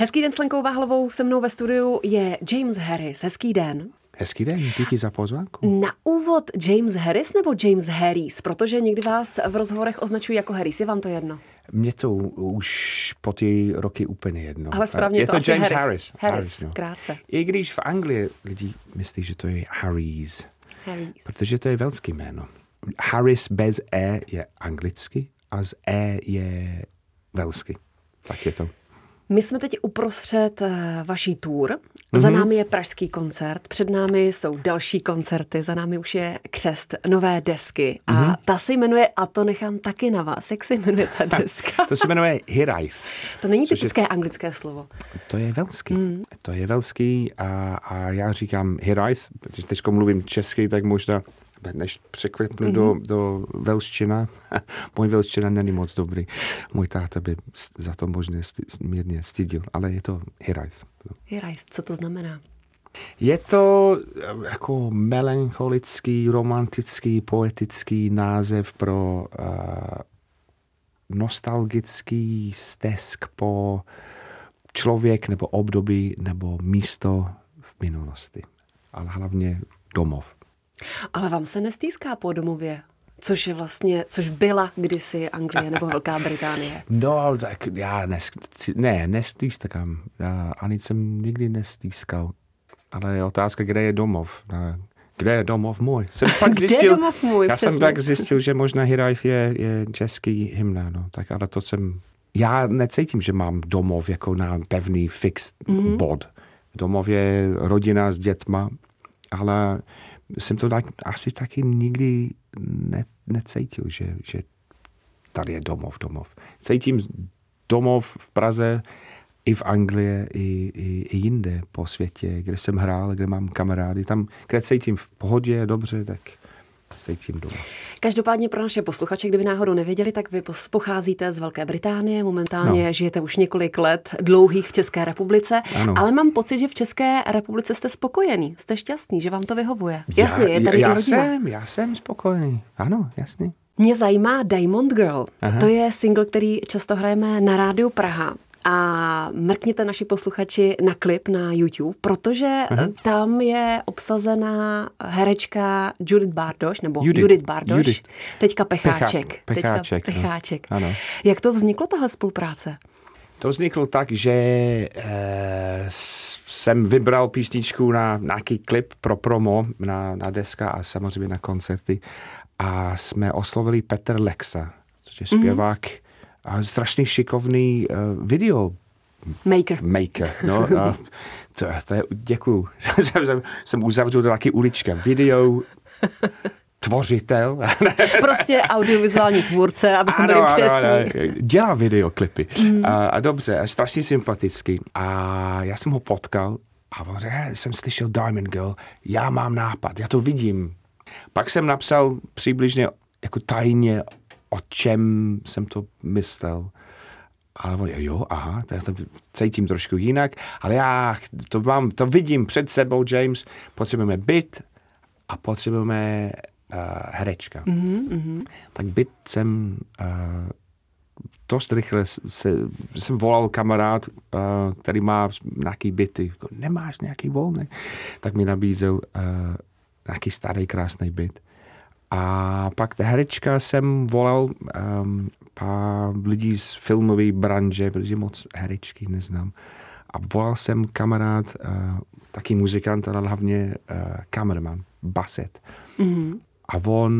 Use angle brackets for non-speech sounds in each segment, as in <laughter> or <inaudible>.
Hezký den s Lenkou Váhlovou, se mnou ve studiu je James Harris. Hezký den. Hezký den, díky za pozvánku. Na úvod James Harris nebo James Harris? Protože někdy vás v rozhovorech označují jako Harris. Je vám to jedno? Mně to už po ty roky úplně jedno. Ale správně je to, to, James Harris. Harris. Harris, no. krátce. I když v Anglii lidi myslí, že to je Harris, Harris. protože to je velský jméno. Harris bez E je anglicky a z E je velský. Tak je to. My jsme teď uprostřed eh, vaší tour. Mhm. Za námi je pražský koncert, před námi jsou další koncerty, za námi už je křest nové desky a Mhm. ta se jmenuje, a to nechám taky na vás, jak se jmenuje ta deska? To se jmenuje Hiraith. To není Což je- typické anglické slovo. To je velský. Mm. To je velský a, a já říkám Hiraith, protože teď mluvím česky, tak možná než překvapnu mm-hmm. do, do velština. <laughs> Můj velština není moc dobrý. Můj táta by za to možná sti- mírně stydil, ale je to Hiraith. Hirajt, co to znamená? Je to eh, jako melancholický, romantický, poetický název pro uh, nostalgický stesk po člověk nebo období nebo místo v minulosti. Ale hlavně domov. Ale vám se nestýská po domově, což je vlastně, což byla kdysi Anglie nebo Velká Británie. <laughs> No, tak já nes, ne, nestýskám. Já ani jsem nikdy nestýskal. Ale je otázka, kde je domov. Kde je domov můj? Jsem <laughs> pak Kde je zjistil, domov můj, Já jsem přesně. pak zjistil, že možná Hiraith je, je český hymna. No. Tak, ale to jsem... Já necítím, že mám domov jako na pevný fix mm-hmm. bod. Domov je rodina s dětma, ale jsem to tak, asi taky nikdy ne, necítil, že, že tady je domov, domov. Cítím domov v Praze, i v Anglii, i, i, i jinde po světě, kde jsem hrál, kde mám kamarády. Tam, kde cítím v pohodě, dobře, tak cítím doma. Každopádně pro naše posluchače, kdyby náhodou nevěděli, tak vy pocházíte z Velké Británie, momentálně No. žijete už několik let dlouhých v České republice, Ano. ale mám pocit, že v České republice jste spokojený, jste šťastný, že vám to vyhovuje. Jasně, je tady já, já jsem, já jsem spokojený. Ano, jasný. Mě zajímá Diamond Girl. Aha. To je single, který často hrajeme na rádiu Praha. A mrkněte naši posluchači na klip na YouTube, protože Aha. tam je obsazená herečka Judith Bardoš, nebo Judith, Judith. Bardoš, Judith. teďka Pecháček. Pechá- Pecháček, teďka no. Pecháček. Ano. Jak to vzniklo, tahle spolupráce? To vzniklo tak, že eh, jsem vybral písničku na nějaký klip pro promo na, na deska a samozřejmě na koncerty a jsme oslovili Petr Lexa, což je zpěvák a strašně šikovný uh, video Maker. maker. No, <laughs> a to, to je, děkuju. jsem, <laughs> jsem uzavřel taky ulička. Video tvořitel. <laughs> Prostě audiovizuální tvůrce, abychom byli přesní. Dělá videoklipy. Mm. A, a dobře, a strašně sympatický. A já jsem ho potkal a on řekl, "Hej, jsem slyšel Diamond Girl, já mám nápad, já to vidím. Pak jsem napsal přibližně jako tajně, o čem jsem to myslel. Ale on, jo, aha, to já to cítím trošku jinak, ale já to, mám, to vidím před sebou, James, potřebujeme byt a potřebujeme uh, herečka. Mm-hmm. Tak byt jsem uh, dost rychle se, jsem volal kamarád, uh, který má nějaký byty. Jako, Nemáš nějaký volný? Tak mi nabízel uh, nějaký starý krásný byt. A pak ta herečka jsem volal um, pár lidí z filmové branže, protože moc herečky neznám. A volal jsem kamarád, uh, taky muzikant, ale hlavně uh, kameraman, baset. Mm-hmm. A on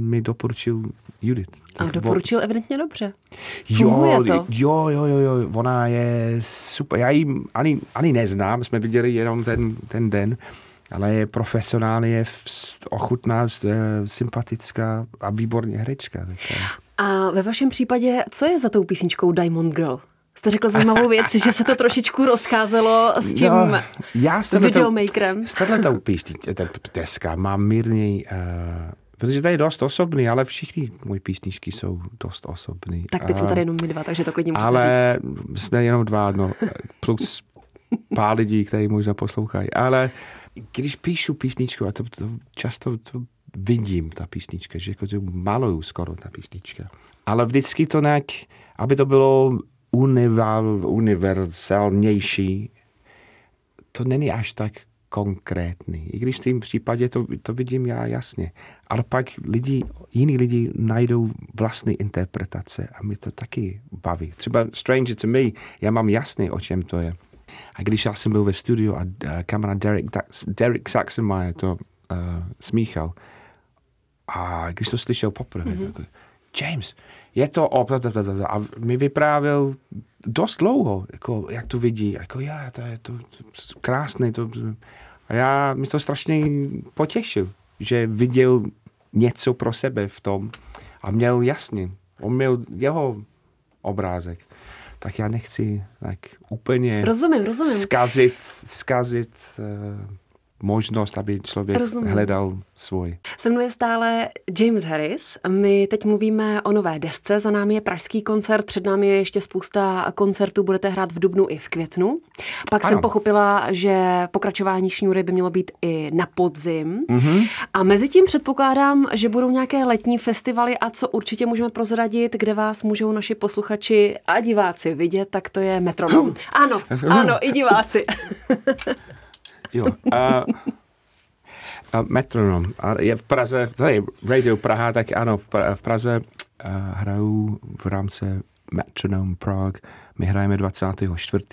mi doporučil Judith. A Tak doporučil evidentně dobře. Jo, to? jo, jo, jo, jo, ona je super. Já ji ani, ani neznám, jsme viděli jenom ten, ten den, ale je profesionálně, je ochutná, eh, sympatická a výborně herečka. Eh, A ve vašem případě, co je za tou písničkou Diamond Girl? Jste řekl zajímavou věc, že se to trošičku rozcházelo s tím No, já s videomakerem. S tohletou písní, ta deska má mírný, uh, protože to je dost osobný, ale všichni moje písničky jsou dost osobný. Tak teď A- jsme tady jenom my dva, takže to klidně můžete říct. ale jsme jenom dva, no, plus pár lidí, kteří možná poslouchají. Ale když píšu písničku, a to, to často to vidím, ta písnička, že jako to maluju skoro ta písnička. Ale vždycky to nějak, aby to bylo unival, univerzálnější, to není až tak konkrétní. I když v tom případě to, to vidím já jasně. Ale pak lidi, jiní lidi najdou vlastní interpretace a mi to taky baví. Třeba Stranger to Me, já mám jasný, o čem to je. A když já jsem byl ve studiu a uh, kamarád Derek, Derek Saxonmeyer to uh, smíchal, a když to slyšel poprvé, mm-hmm. tak James, je to o... A mi vyprávěl dost dlouho, jako, jak to vidí. Jako, já, to je to, to krásné. To, a já mi to strašně potěšil, že viděl něco pro sebe v tom a měl jasně. On měl jeho obrázek. Tak já nechci tak úplně rozumím, rozumím. zkazit, zkazit uh, možnost, aby člověk Rozumím. hledal svůj. Se mnou je stále James Harris. My teď mluvíme o nové desce. Za námi je pražský koncert, před námi je ještě spousta koncertů. Budete hrát v Dubnu i v květnu. Pak ano. jsem pochopila, že pokračování šňůry by mělo být i na podzim. Mm-hmm. A mezi tím předpokládám, že budou nějaké letní festivaly a co určitě můžeme prozradit, kde vás můžou naši posluchači a diváci vidět, tak to je Metronom. <gasps> ano, ano, i diváci. <laughs> Jo. A, a metronom. A je v Praze, tady Radio Praha, tak ano, v, v Praze uh, hraju v rámci Metronom Prague. My hrajeme 24.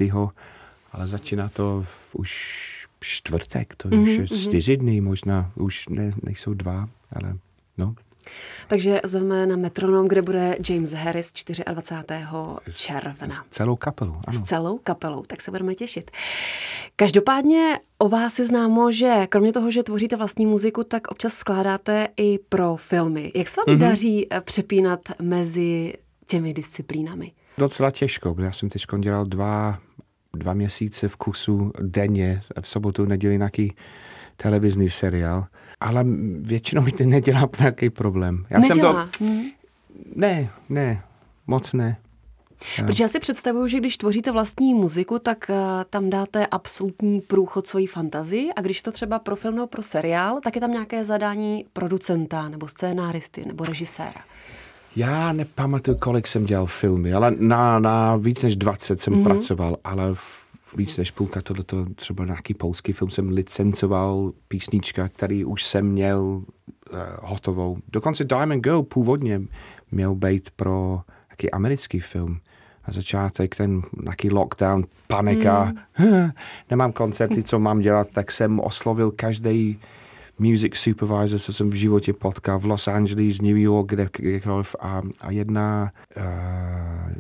ale začíná to v, už čtvrtek, to mm-hmm, už je mm-hmm. čtyři dny možná, už ne, nejsou dva, ale no. Takže zveme na metronom, kde bude James Harris 24. června. S celou kapelou. Ano. S celou kapelou, tak se budeme těšit. Každopádně o vás je známo, že kromě toho, že tvoříte vlastní muziku, tak občas skládáte i pro filmy. Jak se vám mm-hmm. daří eh, přepínat mezi těmi disciplínami? Docela těžko, já jsem teď dělal dva, dva měsíce v kusu denně, v sobotu, neděli nějaký televizní seriál ale většinou mi to nedělá <laughs> nějaký problém. Já nedělá. jsem to... Hmm. Ne, ne, moc ne. Protože já si představuju, že když tvoříte vlastní muziku, tak uh, tam dáte absolutní průchod svojí fantazii a když to třeba pro film nebo pro seriál, tak je tam nějaké zadání producenta nebo scénáristy nebo režiséra. Já nepamatuju, kolik jsem dělal filmy, ale na, na víc než 20 jsem mm-hmm. pracoval, ale v víc než půlka tohleto, třeba nějaký polský film jsem licencoval písnička, který už jsem měl uh, hotovou. Dokonce Diamond Girl původně měl být pro nějaký americký film. Na začátek ten nějaký lockdown, panika, mm. <laughs> nemám koncerty, co mám dělat, tak jsem oslovil každý music supervisor, co jsem v životě potkal v Los Angeles, New York, kde, kdekoliv. A, a jedna uh,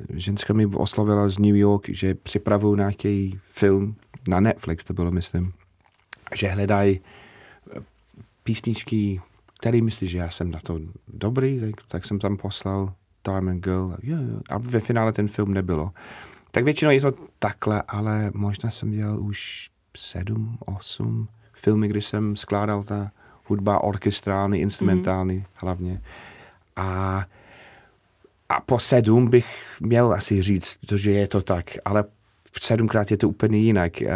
ženská mi oslovila z New York, že připravují nějaký film na Netflix, to bylo, myslím, že hledají eh, písničky, který myslí, že já jsem na to dobrý, tak, tak jsem tam poslal Diamond Girl a ve finále ten film nebylo. Tak většinou je to takhle, ale možná jsem dělal už sedm, osm filmy, kdy jsem skládal ta hudba orchestrální, instrumentální mm. hlavně. A, a po sedm bych měl asi říct, že je to tak, ale sedmkrát je to úplně jinak. Uh,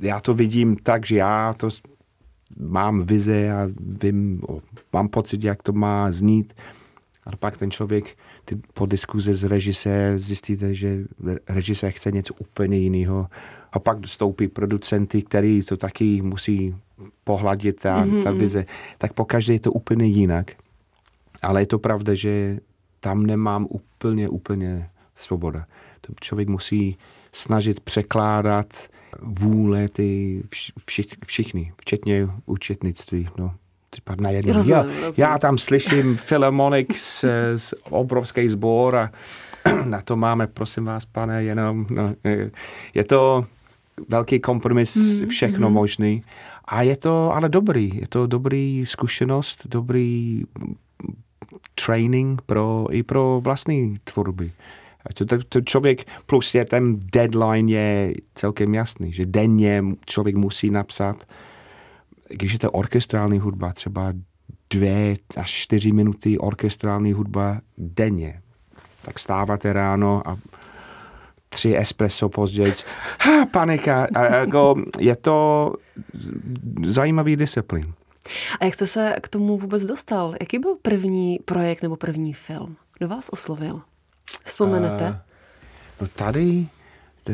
já to vidím tak, že já to mám vize a vím, mám pocit, jak to má znít. Ale pak ten člověk ty, po diskuzi s režisérem zjistíte, že režisér chce něco úplně jiného a pak dostoupí producenty, který to taky musí pohladit ta, mm-hmm. ta vize, tak po každé je to úplně jinak. Ale je to pravda, že tam nemám úplně, úplně svoboda. To člověk musí snažit překládat vůle ty všich, všichni, včetně účetnictví. No. Na jednu. Rozumím, já, rozumím. já tam slyším Philharmonic z, z obrovský sbor a <clears throat> na to máme, prosím vás, pane, jenom, no, je to, velký kompromis, mm, všechno mm. možný. A je to ale dobrý, je to dobrý zkušenost, dobrý training pro, i pro vlastní tvorby. To, to, to člověk, plus je ten deadline je celkem jasný, že denně člověk musí napsat, když je to orchestrální hudba, třeba dvě až čtyři minuty orchestrální hudba denně. Tak stáváte ráno a tři espresso později. Ha, panika. A jako je to zajímavý disciplín. A jak jste se k tomu vůbec dostal? Jaký byl první projekt nebo první film? Kdo vás oslovil? vzpomenete? Uh, no tady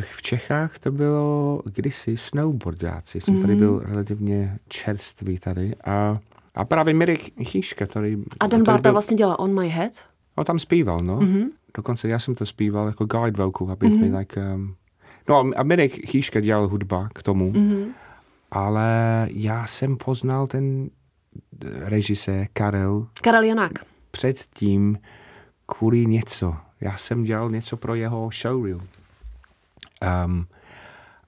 v Čechách to bylo kdysi snowboardáci. Jsem tady mhm. byl relativně čerstvý tady a, a právě Mirek Chýška tady. A Dan Barta byl, vlastně dělal On My Head? On tam zpíval, no. Mm-hmm. Dokonce já jsem to zpíval jako guide vocal, aby mm-hmm. like, um, no a Mirek Chýška dělal hudba k tomu, mm-hmm. ale já jsem poznal ten režisér Karel. Karel Janák. Předtím kvůli něco. Já jsem dělal něco pro jeho showreel. Um,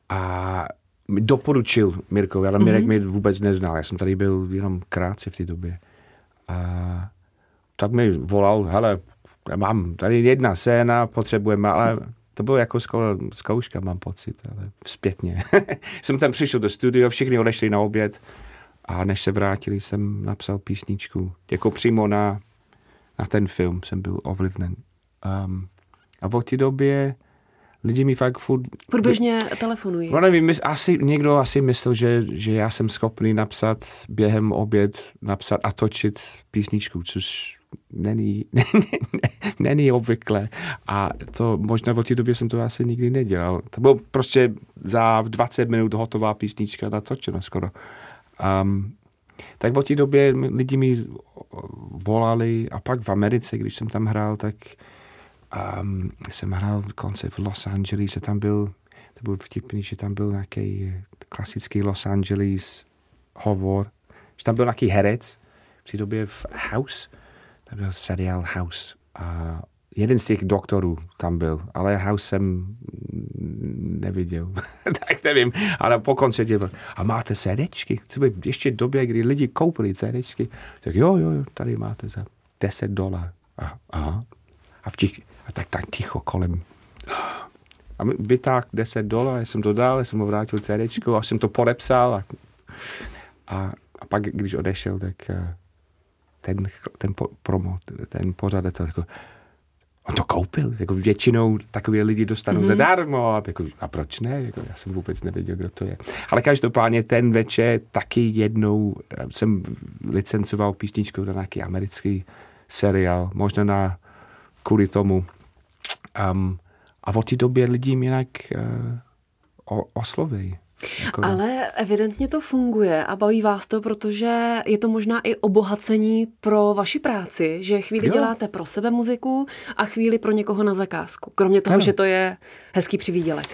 a doporučil Mirkovi, ale Mirek mm-hmm. mě vůbec neznal. Já jsem tady byl jenom krátce v té době. A tak mi volal, hele, mám tady jedna scéna, potřebujeme, ale to bylo jako zkouška, mám pocit, ale zpětně. <laughs> jsem tam přišel do studia, všichni odešli na oběd a než se vrátili, jsem napsal písničku. Jako přímo na, na ten film jsem byl ovlivnen. Um, a v té době lidi mi fakt furt... Průběžně telefonují. No nevím, asi, někdo asi myslel, že, že já jsem schopný napsat během oběd, napsat a točit písničku, což není, <laughs> není obvyklé. A to možná v té době jsem to asi nikdy nedělal. To bylo prostě za 20 minut hotová písnička natočena skoro. Um, tak v té době lidi mi volali a pak v Americe, když jsem tam hrál, tak um, jsem hrál koncert v Los Angeles a tam byl, to byl vtipný, že tam byl nějaký klasický Los Angeles hovor, že tam byl nějaký herec v té době v House, tam byl seriál House a jeden z těch doktorů tam byl, ale House jsem neviděl. <laughs> tak nevím, ale po koncertě byl, a máte CDčky? To bylo ještě době, kdy lidi koupili CDčky. Tak jo, jo, tady máte za 10 dolarů. Aha. A v těch, a tak, tak ticho kolem. A vytáhl 10 dolarů, jsem to dal, jsem mu vrátil CD a jsem to podepsal. A, a, a pak, když odešel, tak eh, ten, ten promo, ten pořadatel, jako, on to koupil. Jako většinou takové lidi dostanou mm-hmm. zadarmo. A, jako, a proč ne? Jako, já jsem vůbec nevěděl, kdo to je. Ale každopádně ten večer taky jednou eh, jsem licencoval písničku na nějaký americký seriál. Možná na kvůli tomu. Um, a v té době lidi mě jinak uh, osloví. Jako... Ale evidentně to funguje a baví vás to, protože je to možná i obohacení pro vaši práci, že chvíli jo. děláte pro sebe muziku a chvíli pro někoho na zakázku. Kromě toho, ano. že to je hezký přivídělek.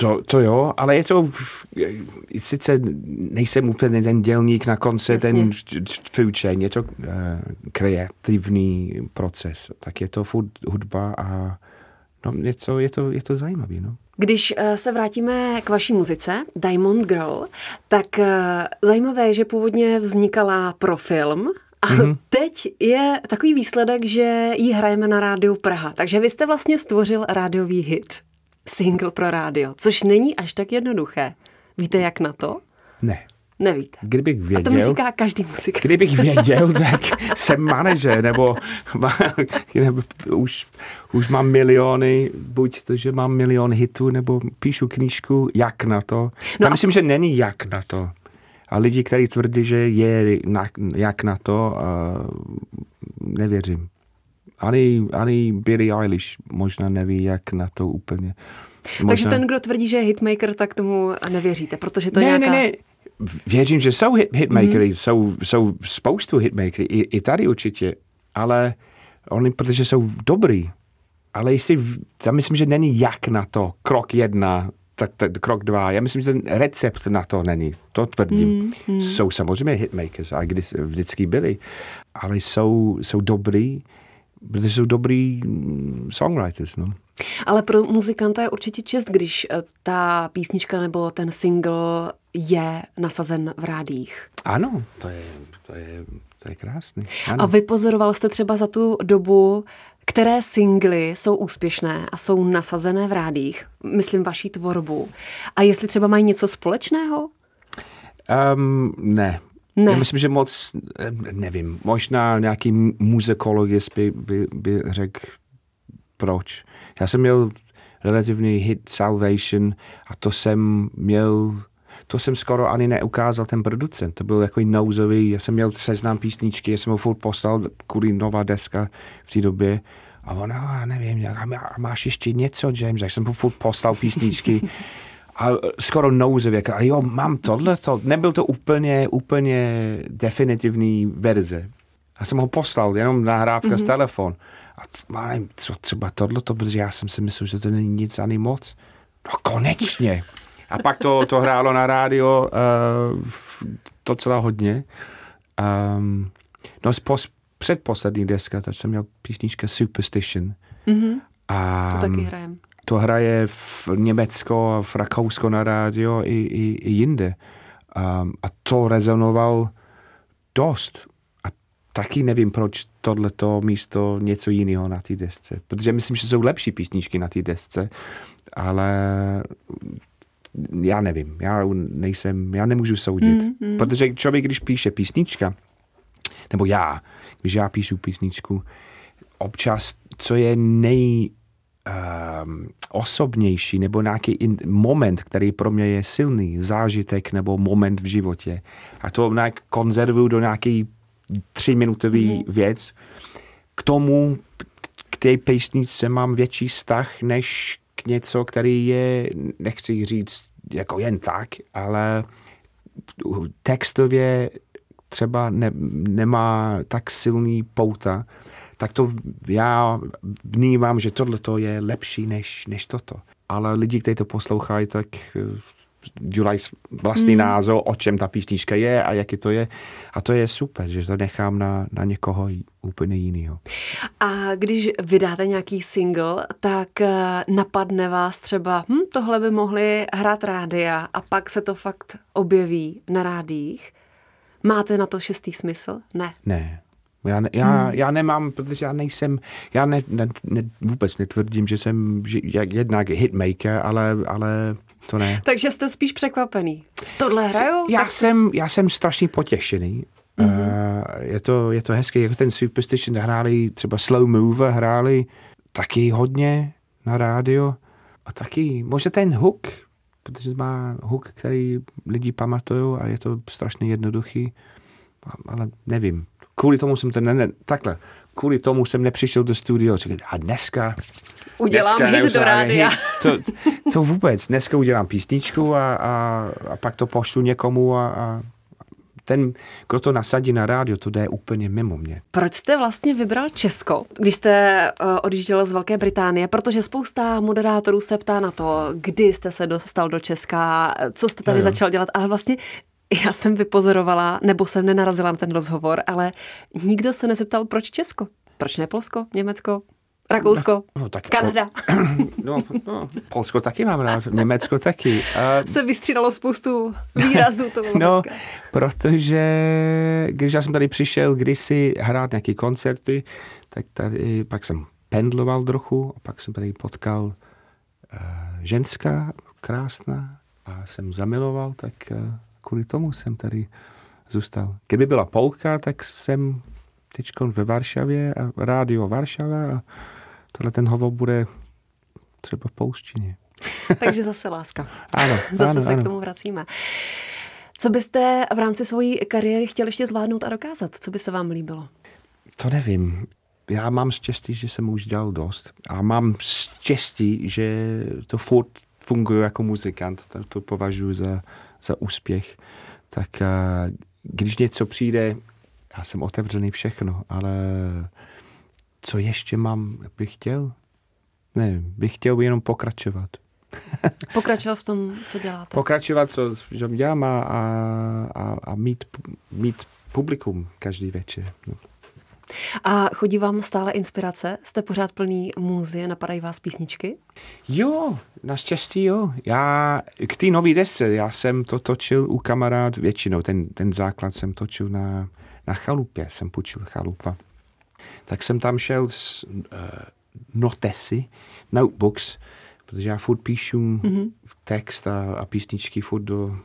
To, to jo, ale je to, sice nejsem úplně ten dělník na konci, Jasně. ten future, je to uh, kreativní proces, tak je to furt hudba a no, něco, je to, je to zajímavé. No. Když uh, se vrátíme k vaší muzice, Diamond Girl, tak uh, zajímavé je, že původně vznikala pro film, a mm-hmm. teď je takový výsledek, že ji hrajeme na rádiu Praha. Takže vy jste vlastně stvořil rádiový hit single pro rádio, což není až tak jednoduché. Víte, jak na to? Ne. Nevíte. Kdybych věděl... A to mi říká každý muzik. Kdybych věděl, tak jsem manažer, nebo, nebo už, už mám miliony, buď to, že mám milion hitů, nebo píšu knížku, jak na to. No Já a... myslím, že není jak na to. A lidi, kteří tvrdí, že je na, jak na to, uh, nevěřím ani, ani Billie Eilish možná neví, jak na to úplně. Možná... Takže ten, kdo tvrdí, že je hitmaker, tak tomu nevěříte, protože to ne, je nějaká... Ne, ne, Věřím, že jsou hit, hitmakery, mm. jsou, jsou spoustu hitmakery, i, i tady určitě, ale oni, protože jsou dobrý, ale jestli, já myslím, že není jak na to, krok jedna, t, t, krok dva, já myslím, že ten recept na to není, to tvrdím. Mm, mm. Jsou samozřejmě hitmakers, a když vždycky byli, ale jsou, jsou dobrý, protože jsou dobrý mm, songwriters. No. Ale pro muzikanta je určitě čest, když eh, ta písnička nebo ten single je nasazen v rádích. Ano, to je, to je, to je krásný. Ano. A vypozoroval jste třeba za tu dobu, které singly jsou úspěšné a jsou nasazené v rádích, myslím vaší tvorbu, a jestli třeba mají něco společného? Um, ne, ne. Já myslím, že moc, eh, nevím, možná nějaký muzikologist by, by, by řekl, proč. Já jsem měl relativní hit Salvation a to jsem měl, to jsem skoro ani neukázal ten producent. To byl jako nouzový, já jsem měl seznam písničky, já jsem ho furt poslal kvůli nová deska v té době A ona, já nevím, a má- máš ještě něco, James? Tak jsem mu furt poslal písničky. <laughs> A skoro nouzově, ale jo, mám tohle, to. Nebyl to úplně, úplně definitivní verze. Já jsem ho poslal, jenom nahrávka mm-hmm. z telefon. A t- má, nevím, co třeba tohle, protože já jsem si myslel, že to není nic ani moc. No konečně. A pak to, to hrálo na rádio uh, docela hodně. Um, no z pos, předposlední deska, tak jsem měl písnička Superstition. Mhm, A to taky hrajem. To hraje v Německo a v Rakousko na rádio i, i, i jinde. Um, a to rezonoval dost. A taky nevím, proč tohleto místo něco jiného na té desce. Protože myslím, že jsou lepší písničky na té desce, ale já nevím, já nejsem, já nemůžu soudit. Mm, mm. Protože člověk, když píše písnička, nebo já, když já píšu písničku, občas, co je nej um, osobnější nebo nějaký in, moment, který pro mě je silný, zážitek nebo moment v životě. A to nějak konzervuju do nějaký třiminutový mm. věc. K tomu, k té písničce mám větší vztah, než k něco, který je, nechci říct jako jen tak, ale textově třeba ne, nemá tak silný pouta, tak to já vnímám, že tohle je lepší než, než toto. Ale lidi, kteří to poslouchají, tak eh, dělají vlastní mm. názor, o čem ta písnička je a jaký to je. A to je super, že to nechám na, na někoho úplně jiného. A když vydáte nějaký single, tak eh, napadne vás třeba, hm, tohle by mohli hrát rádia a pak se to fakt objeví na rádích. Máte na to šestý smysl? Ne. Ne. Já, ne, já, hmm. já nemám, protože já nejsem, já ne, ne, ne, vůbec netvrdím, že jsem že, jak jednak hitmaker, ale, ale to ne. <laughs> Takže jste spíš překvapený. Tohle hraju? Já, tak... jsem, já jsem strašně potěšený. Mm-hmm. Uh, je, to, je to hezké, jako ten Superstition hráli, třeba Slow Mover hráli taky hodně na rádio a taky, možná ten hook, protože má hook, který lidi pamatují a je to strašně jednoduchý, ale nevím. Kvůli tomu jsem ten, ne, ne, takhle, kvůli tomu jsem nepřišel do studia a dneska udělám dneska hit do rádia. Hit. <laughs> To, to vůbec, dneska udělám písničku a, a, a pak to pošlu někomu a, a ten, kdo to nasadí na rádio, to jde úplně mimo mě. Proč jste vlastně vybral Česko, když jste uh, odjížděl z Velké Británie? Protože spousta moderátorů se ptá na to, kdy jste se dostal do Česka, co jste tady začal dělat, ale vlastně já jsem vypozorovala, nebo jsem nenarazila na ten rozhovor, ale nikdo se nezeptal, proč Česko? Proč ne Polsko, Německo, Rakousko, No, tak, Kanada? <clears throat> No, no, Polsko taky mám rád, Německo taky. A, se vystřídalo spoustu výrazů, to bylo <laughs> no, hezké. protože když já jsem tady přišel kdysi hrát nějaké koncerty, tak tady pak jsem pendloval trochu a pak jsem tady potkal uh, ženská, krásná a jsem zamiloval, tak uh, kvůli tomu jsem tady zůstal. Kdyby byla Polka, tak jsem teď ve Varšavě a rádio Varšava a tohle ten hovor bude třeba v polštině. <laughs> Takže zase láska. Ano, <laughs> Zase ano, se ano. k tomu vracíme. Co byste v rámci svojí kariéry chtěli ještě zvládnout a dokázat? Co by se vám líbilo? To nevím. Já mám štěstí, že jsem už dělal dost. A mám štěstí, že to furt funguje jako muzikant. To, to považuji za, za úspěch. Tak uh, když něco přijde, já jsem otevřený všechno, ale co ještě mám, bych chtěl? Ne, bych chtěl jenom pokračovat. <laughs> Pokračovat v tom, co děláte. Pokračovat, co dělám a, a, a, a mít, mít publikum každý večer. No. A chodí vám stále inspirace? Jste pořád plný muzie, napadají vás písničky? Jo, naštěstí jo. Já k té nový desce, já jsem to točil u kamarád většinou, ten, ten základ jsem točil na, na chalupě, jsem půjčil chalupa. Tak jsem tam šel s uh, notesy, notebooks, protože já furt píšu mm-hmm. text a, a písničky furt do,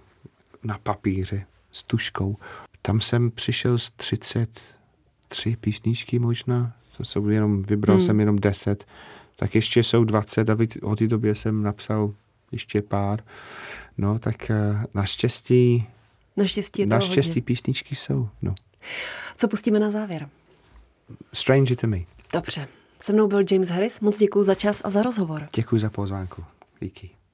na papíře s tuškou. Tam jsem přišel s 30 tři písničky možná, to jsou jenom, vybral hmm. jsem jenom deset, tak ještě jsou dvacet a o té době jsem napsal ještě pár. No tak eh, naštěstí... Naštěstí je Naštěstí hodně. písničky jsou, no. Co pustíme na závěr? Stranger to me. Dobře. Se mnou byl James Harris. Moc děkuji za čas a za rozhovor. Děkuji za pozvánku. Díky.